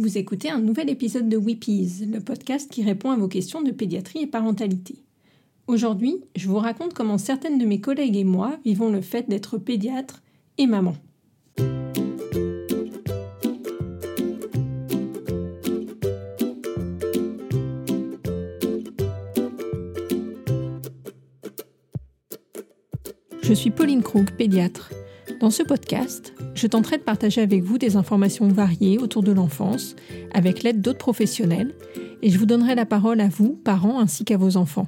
Vous écoutez un nouvel épisode de Weepies, le podcast qui répond à vos questions de pédiatrie et parentalité. Aujourd'hui, je vous raconte comment certaines de mes collègues et moi vivons le fait d'être pédiatre et maman. Je suis Pauline Krug, pédiatre. Dans ce podcast, je tenterai de partager avec vous des informations variées autour de l'enfance, avec l'aide d'autres professionnels, et je vous donnerai la parole à vous, parents, ainsi qu'à vos enfants.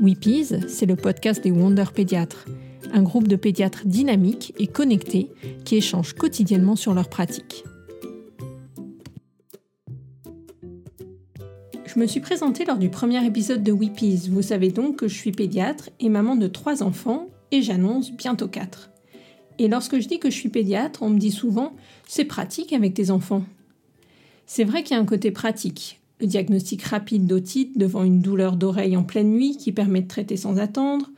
Weepies, c'est le podcast des Wonder Pédiatres, un groupe de pédiatres dynamiques et connectés qui échangent quotidiennement sur leurs pratiques. Je me suis présentée lors du premier épisode de Weepies. Vous savez donc que je suis pédiatre et maman de trois enfants et j'annonce bientôt quatre. Et lorsque je dis que je suis pédiatre, on me dit souvent c'est pratique avec tes enfants. C'est vrai qu'il y a un côté pratique. Le diagnostic rapide d'otite devant une douleur d'oreille en pleine nuit qui permet de traiter sans attendre.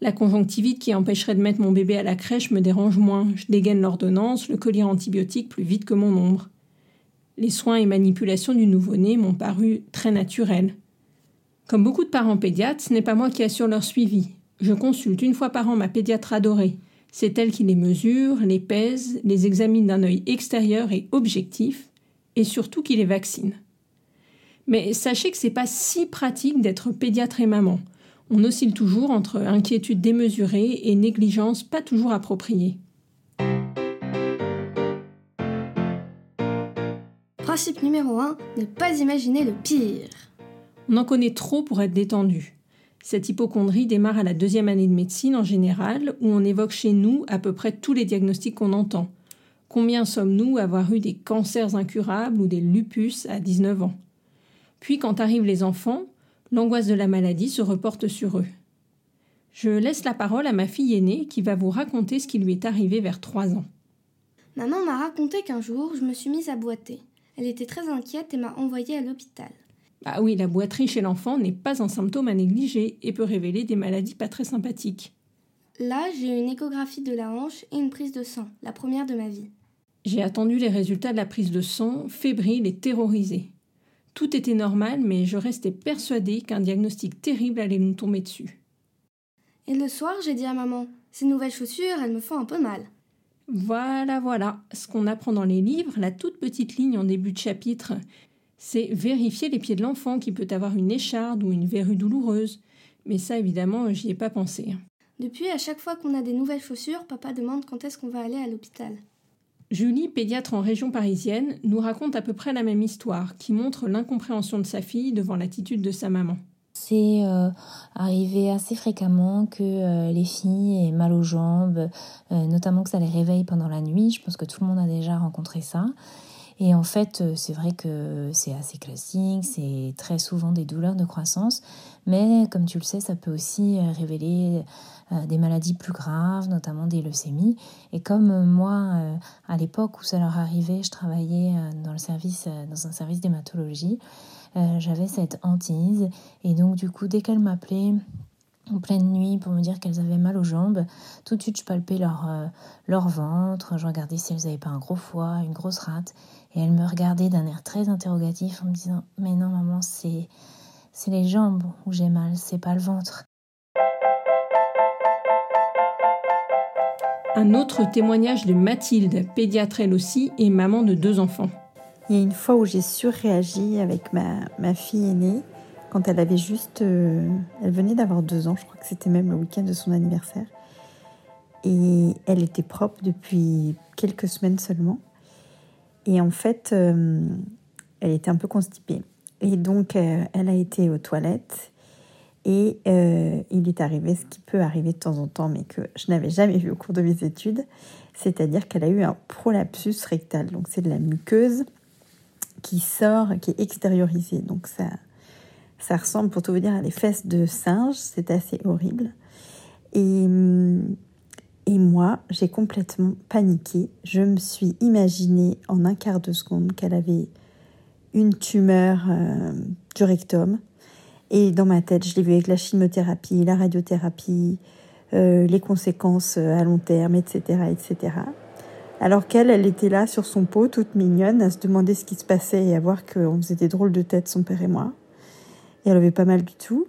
La conjonctivite qui empêcherait de mettre mon bébé à la crèche me dérange moins. Je dégaine l'ordonnance, le collier antibiotique plus vite que mon ombre. Les soins et manipulations du nouveau-né m'ont paru très naturels. Comme beaucoup de parents pédiatres, ce n'est pas moi qui assure leur suivi. Je consulte une fois par an ma pédiatre adorée. C'est elle qui les mesure, les pèse, les examine d'un œil extérieur et objectif, et surtout qui les vaccine. Mais sachez que c'est pas si pratique d'être pédiatre et maman. On oscille toujours entre inquiétude démesurée et négligence pas toujours appropriée. Principe numéro 1, ne pas imaginer le pire. On en connaît trop pour être détendu. Cette hypochondrie démarre à la deuxième année de médecine en général, où on évoque chez nous à peu près tous les diagnostics qu'on entend. Combien sommes-nous à avoir eu des cancers incurables ou des lupus à 19 ans? Puis quand arrivent les enfants, l'angoisse de la maladie se reporte sur eux. Je laisse la parole à ma fille aînée qui va vous raconter ce qui lui est arrivé vers 3 ans. Maman m'a raconté qu'un jour, je me suis mise à boiter. Elle était très inquiète et m'a envoyée à l'hôpital. Ah oui, la boiterie chez l'enfant n'est pas un symptôme à négliger et peut révéler des maladies pas très sympathiques. Là, j'ai une échographie de la hanche et une prise de sang, la première de ma vie. J'ai attendu les résultats de la prise de sang, fébrile et terrorisée. Tout était normal, mais je restais persuadée qu'un diagnostic terrible allait nous tomber dessus. Et le soir, j'ai dit à maman Ces nouvelles chaussures, elles me font un peu mal. Voilà, voilà, ce qu'on apprend dans les livres, la toute petite ligne en début de chapitre c'est vérifier les pieds de l'enfant qui peut avoir une écharde ou une verrue douloureuse. Mais ça, évidemment, j'y ai pas pensé. Depuis, à chaque fois qu'on a des nouvelles chaussures, papa demande quand est-ce qu'on va aller à l'hôpital. Julie, pédiatre en région parisienne, nous raconte à peu près la même histoire, qui montre l'incompréhension de sa fille devant l'attitude de sa maman. C'est euh, arrivé assez fréquemment que euh, les filles aient mal aux jambes, euh, notamment que ça les réveille pendant la nuit. Je pense que tout le monde a déjà rencontré ça. Et en fait, euh, c'est vrai que c'est assez classique, c'est très souvent des douleurs de croissance, mais comme tu le sais, ça peut aussi euh, révéler euh, des maladies plus graves, notamment des leucémies. Et comme moi, à l'époque où ça leur arrivait, je travaillais dans le service, dans un service d'hématologie, j'avais cette hantise. Et donc, du coup, dès qu'elles m'appelaient en pleine nuit pour me dire qu'elles avaient mal aux jambes. Tout de suite, je palpais leur, leur ventre, je regardais si elles n'avaient pas un gros foie, une grosse rate. Et elle me regardait d'un air très interrogatif en me disant Mais non, maman, c'est, c'est les jambes où j'ai mal, c'est pas le ventre. Un autre témoignage de Mathilde, pédiatre elle aussi et maman de deux enfants. Il y a une fois où j'ai surréagi avec ma, ma fille aînée, quand elle avait juste. Euh, elle venait d'avoir deux ans, je crois que c'était même le week-end de son anniversaire. Et elle était propre depuis quelques semaines seulement. Et en fait, euh, elle était un peu constipée. Et donc, euh, elle a été aux toilettes. Et euh, il est arrivé ce qui peut arriver de temps en temps, mais que je n'avais jamais vu au cours de mes études. C'est-à-dire qu'elle a eu un prolapsus rectal. Donc, c'est de la muqueuse qui sort, qui est extériorisée. Donc, ça, ça ressemble, pour tout vous dire, à des fesses de singe. C'est assez horrible. Et hum, et moi, j'ai complètement paniqué. Je me suis imaginé en un quart de seconde qu'elle avait une tumeur euh, du rectum. Et dans ma tête, je l'ai vu avec la chimiothérapie, la radiothérapie, euh, les conséquences euh, à long terme, etc., etc. Alors qu'elle, elle était là sur son pot, toute mignonne, à se demander ce qui se passait et à voir qu'on faisait des drôles de tête, son père et moi. Et elle avait pas mal du tout.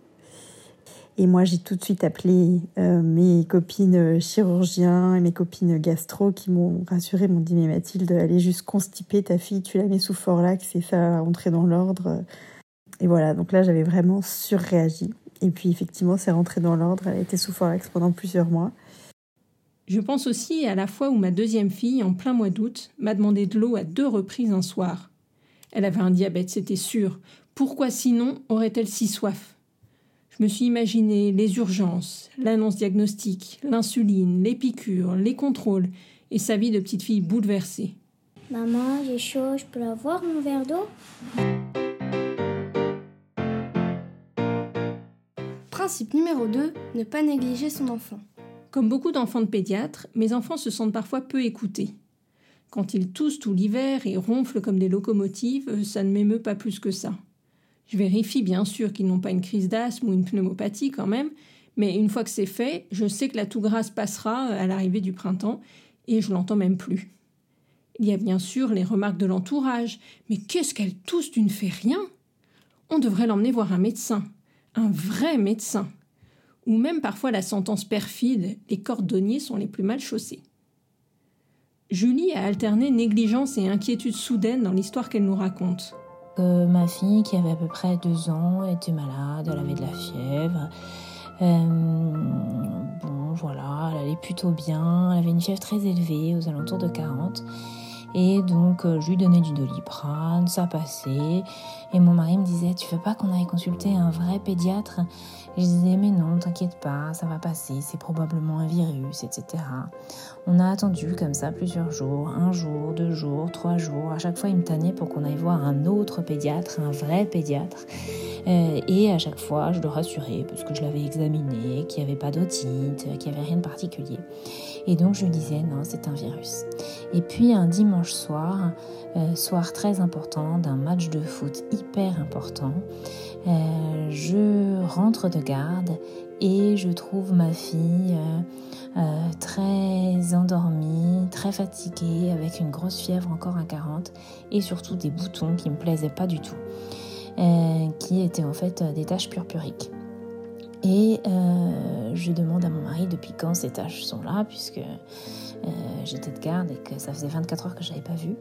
Et moi, j'ai tout de suite appelé euh, mes copines chirurgiens et mes copines gastro qui m'ont rassuré, m'ont dit Mais Mathilde, elle juste constipée, ta fille, tu la mets sous Forlax et ça va rentrer dans l'ordre. Et voilà, donc là, j'avais vraiment surréagi. Et puis, effectivement, c'est rentré dans l'ordre. Elle a été sous Forlax pendant plusieurs mois. Je pense aussi à la fois où ma deuxième fille, en plein mois d'août, m'a demandé de l'eau à deux reprises un soir. Elle avait un diabète, c'était sûr. Pourquoi sinon aurait-elle si soif? Je me suis imaginé les urgences, l'annonce diagnostique, l'insuline, les piqûres, les contrôles et sa vie de petite fille bouleversée. Maman, j'ai chaud, je peux avoir mon verre d'eau? Principe numéro 2, ne pas négliger son enfant. Comme beaucoup d'enfants de pédiatre, mes enfants se sentent parfois peu écoutés. Quand ils toussent tout l'hiver et ronflent comme des locomotives, ça ne m'émeut pas plus que ça. Je vérifie bien sûr qu'ils n'ont pas une crise d'asthme ou une pneumopathie quand même, mais une fois que c'est fait, je sais que la toux grasse passera à l'arrivée du printemps et je l'entends même plus. Il y a bien sûr les remarques de l'entourage. Mais qu'est-ce qu'elle tousse, tu ne fais rien? On devrait l'emmener voir un médecin, un vrai médecin. Ou même parfois la sentence perfide les cordonniers sont les plus mal chaussés. Julie a alterné négligence et inquiétude soudaine dans l'histoire qu'elle nous raconte ma fille, qui avait à peu près deux ans, était malade, elle avait de la fièvre. Euh, bon, voilà, elle allait plutôt bien. Elle avait une fièvre très élevée, aux alentours de 40. Et donc, euh, je lui donnais du doliprane, ça passait. Et mon mari me disait, tu veux pas qu'on aille consulter un vrai pédiatre? Je disais, mais non, t'inquiète pas, ça va passer, c'est probablement un virus, etc. On a attendu comme ça plusieurs jours, un jour, deux jours, trois jours. À chaque fois, il me tannait pour qu'on aille voir un autre pédiatre, un vrai pédiatre. Euh, et à chaque fois, je le rassurais parce que je l'avais examiné, qu'il n'y avait pas d'otite, qu'il n'y avait rien de particulier. Et donc, je lui disais, non, c'est un virus. Et puis, un dimanche soir, euh, soir très important d'un match de foot hyper important, euh, je rentre de garde et je trouve ma fille euh, très endormie, très fatiguée, avec une grosse fièvre encore à 40 et surtout des boutons qui me plaisaient pas du tout, qui étaient en fait des taches purpuriques. Et je demande à mon mari depuis quand ces taches sont là, puisque j'étais de garde et que ça faisait 24 heures que je n'avais pas vu.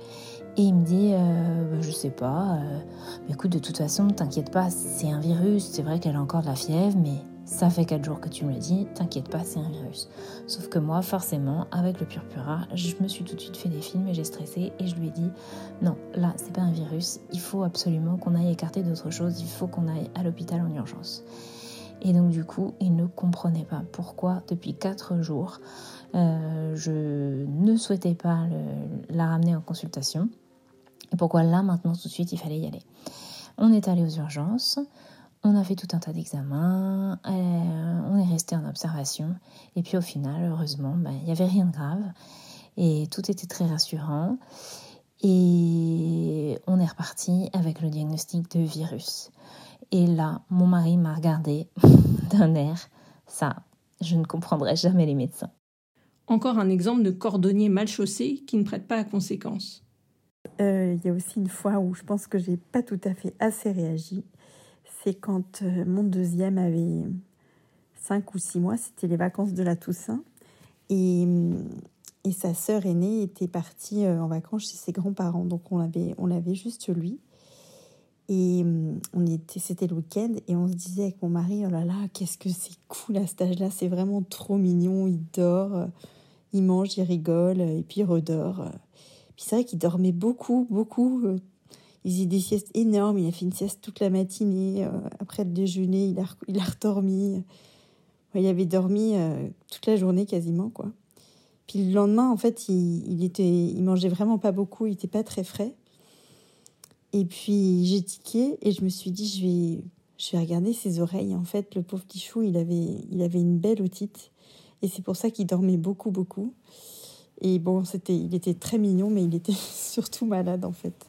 Et il me dit, euh, bah, je sais pas, euh, mais écoute, de toute façon, t'inquiète pas, c'est un virus, c'est vrai qu'elle a encore de la fièvre, mais ça fait 4 jours que tu me le dis, t'inquiète pas, c'est un virus. Sauf que moi, forcément, avec le purpura, je me suis tout de suite fait des films et j'ai stressé et je lui ai dit, non, là, c'est pas un virus, il faut absolument qu'on aille écarter d'autres choses, il faut qu'on aille à l'hôpital en urgence. Et donc du coup, il ne comprenait pas pourquoi depuis 4 jours, euh, je ne souhaitais pas la ramener en consultation. Et pourquoi là, maintenant, tout de suite, il fallait y aller. On est allé aux urgences, on a fait tout un tas d'examens, euh, on est resté en observation. Et puis au final, heureusement, ben, il n'y avait rien de grave. Et tout était très rassurant. Et on est reparti avec le diagnostic de virus. Et là, mon mari m'a regardé d'un air. Ça, je ne comprendrai jamais les médecins. Encore un exemple de cordonnier mal chaussé qui ne prête pas à conséquence. Euh, il y a aussi une fois où je pense que j'ai pas tout à fait assez réagi. C'est quand euh, mon deuxième avait 5 ou 6 mois, c'était les vacances de la Toussaint. Et, et sa sœur aînée était partie euh, en vacances chez ses grands-parents. Donc on l'avait, on l'avait juste lui. Et on était, c'était le week-end et on se disait avec mon mari, oh là là, qu'est-ce que c'est cool à cet âge-là, c'est vraiment trop mignon, il dort, il mange, il rigole et puis il redort. Puis c'est vrai qu'il dormait beaucoup, beaucoup. Il faisait des siestes énormes. Il a fait une sieste toute la matinée. Euh, après le déjeuner, il a, il a. Il avait dormi euh, toute la journée quasiment, quoi. Puis le lendemain, en fait, il, il, était, il mangeait vraiment pas beaucoup. Il était pas très frais. Et puis j'ai tiqué et je me suis dit, je vais, je vais regarder ses oreilles. En fait, le pauvre petit chou, il avait, il avait une belle otite. Et c'est pour ça qu'il dormait beaucoup, beaucoup. Et bon, c'était, il était très mignon, mais il était surtout malade en fait.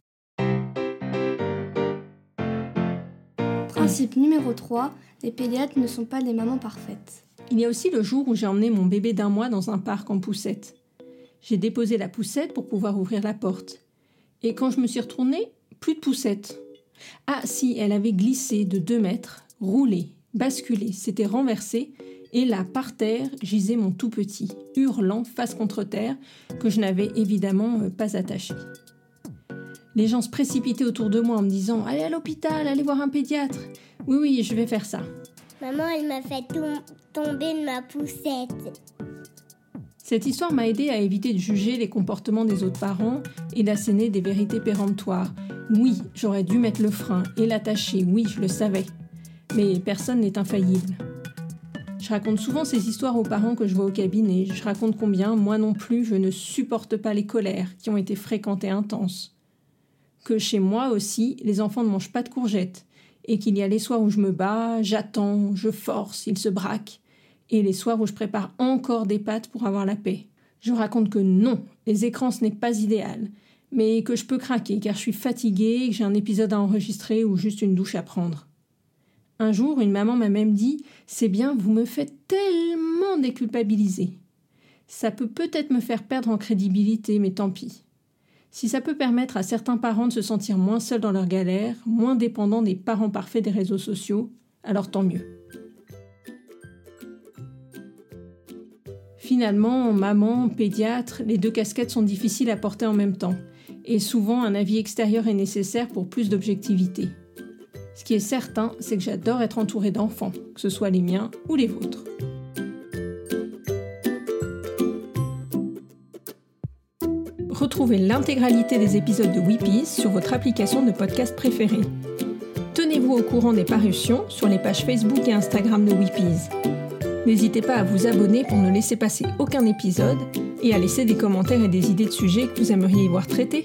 Principe numéro 3, les pédiatres ne sont pas des mamans parfaites. Il y a aussi le jour où j'ai emmené mon bébé d'un mois dans un parc en poussette. J'ai déposé la poussette pour pouvoir ouvrir la porte. Et quand je me suis retournée, plus de poussette. Ah si, elle avait glissé de deux mètres, roulé, basculé, s'était renversée, et là, par terre, gisait mon tout petit, hurlant face contre terre, que je n'avais évidemment euh, pas attaché. Les gens se précipitaient autour de moi en me disant Allez à l'hôpital, allez voir un pédiatre. Oui, oui, je vais faire ça. Maman, elle m'a fait tomber de ma poussette. Cette histoire m'a aidé à éviter de juger les comportements des autres parents et d'asséner des vérités péremptoires. Oui, j'aurais dû mettre le frein et l'attacher, oui, je le savais. Mais personne n'est infaillible. Je raconte souvent ces histoires aux parents que je vois au cabinet. Je raconte combien, moi non plus, je ne supporte pas les colères qui ont été fréquentes et intenses. Que chez moi aussi, les enfants ne mangent pas de courgettes. Et qu'il y a les soirs où je me bats, j'attends, je force, ils se braquent. Et les soirs où je prépare encore des pâtes pour avoir la paix. Je raconte que non, les écrans ce n'est pas idéal. Mais que je peux craquer car je suis fatiguée, que j'ai un épisode à enregistrer ou juste une douche à prendre. Un jour, une maman m'a même dit C'est bien, vous me faites tellement déculpabiliser. Ça peut peut-être me faire perdre en crédibilité, mais tant pis. Si ça peut permettre à certains parents de se sentir moins seuls dans leur galère, moins dépendants des parents parfaits des réseaux sociaux, alors tant mieux. Finalement, maman, pédiatre, les deux casquettes sont difficiles à porter en même temps, et souvent un avis extérieur est nécessaire pour plus d'objectivité. Ce qui est certain, c'est que j'adore être entourée d'enfants, que ce soit les miens ou les vôtres. Retrouvez l'intégralité des épisodes de Weepies sur votre application de podcast préférée. Tenez-vous au courant des parutions sur les pages Facebook et Instagram de Weepies. N'hésitez pas à vous abonner pour ne laisser passer aucun épisode et à laisser des commentaires et des idées de sujets que vous aimeriez voir traités.